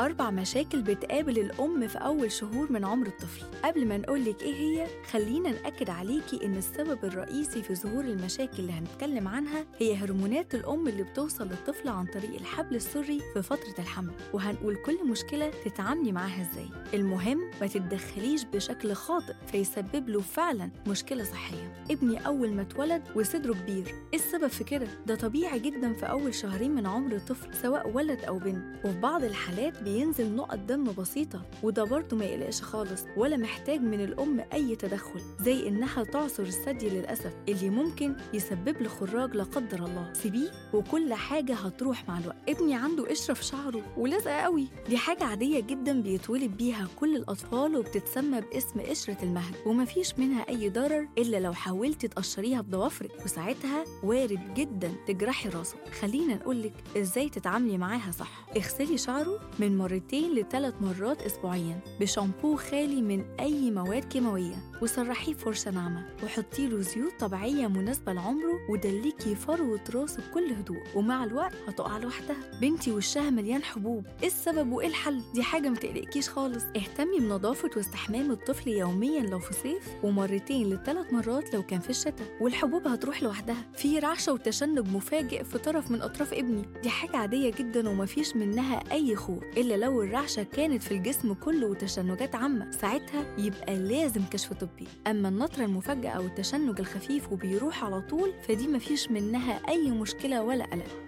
أربع مشاكل بتقابل الأم في أول شهور من عمر الطفل. قبل ما نقولك إيه هي خلينا نأكد عليكي إن السبب الرئيسي في ظهور المشاكل اللي هنتكلم عنها هي هرمونات الأم اللي بتوصل للطفل عن طريق الحبل السري في فترة الحمل وهنقول كل مشكلة تتعاملي معاها إزاي. المهم ما تتدخليش بشكل خاطئ فيسبب له فعلا مشكلة صحية. ابني أول ما اتولد وصدره كبير. إيه السبب في كده؟ ده طبيعي جدا في أول شهرين من عمر الطفل سواء ولد أو بنت. وفي بعض الحالات بينزل نقط دم بسيطة وده برضه ما يقلقش خالص ولا محتاج من الأم أي تدخل زي إنها تعصر الثدي للأسف اللي ممكن يسبب له خراج لا قدر الله. سيبيه وكل حاجة هتروح مع الوقت. ابني عنده قشرة في شعره ولازقة قوي. دي حاجة عادية جدا بيتولد بيها كل الأطفال وبتتسمى باسم قشرة المهد ومفيش منها أي ضرر إلا لو حاولتي تقشريها بضوافرك وساعتها وارد جدا تجرحي راسه. خلينا نقولك إزاي تتعاملي معاها صح. اغسلي شعره من مرتين لثلاث مرات أسبوعيا بشامبو خالي من أي مواد كيماوية. وسرحيه فرشة ناعمة وحطي له زيوت طبيعية مناسبة لعمره ودلكي فروة راسه بكل هدوء. ومع الوقت هتقع لوحدها. بنتي وشها مليان حبوب. إيه السبب وإيه الحل؟ دي حاجة متقلقكيش خالص. اهتمي بنظافة واستحمام الطفل يوميا لو في صيف ومرتين لثلاث مرات لو كان في الشتاء. والحبوب هتروح لوحدها. في رعشة وتشنج مفاجئ في طرف من أطراف ابني. دي حاجة عادية جدا ومفيش منها أي خوف. إلا لو الرعشة كانت في الجسم كله وتشنجات عامة ساعتها يبقى لازم كشف طبي. أما النطرة المفاجئة أو التشنج الخفيف وبيروح على طول فدي مفيش منها أي مشكلة ولا قلق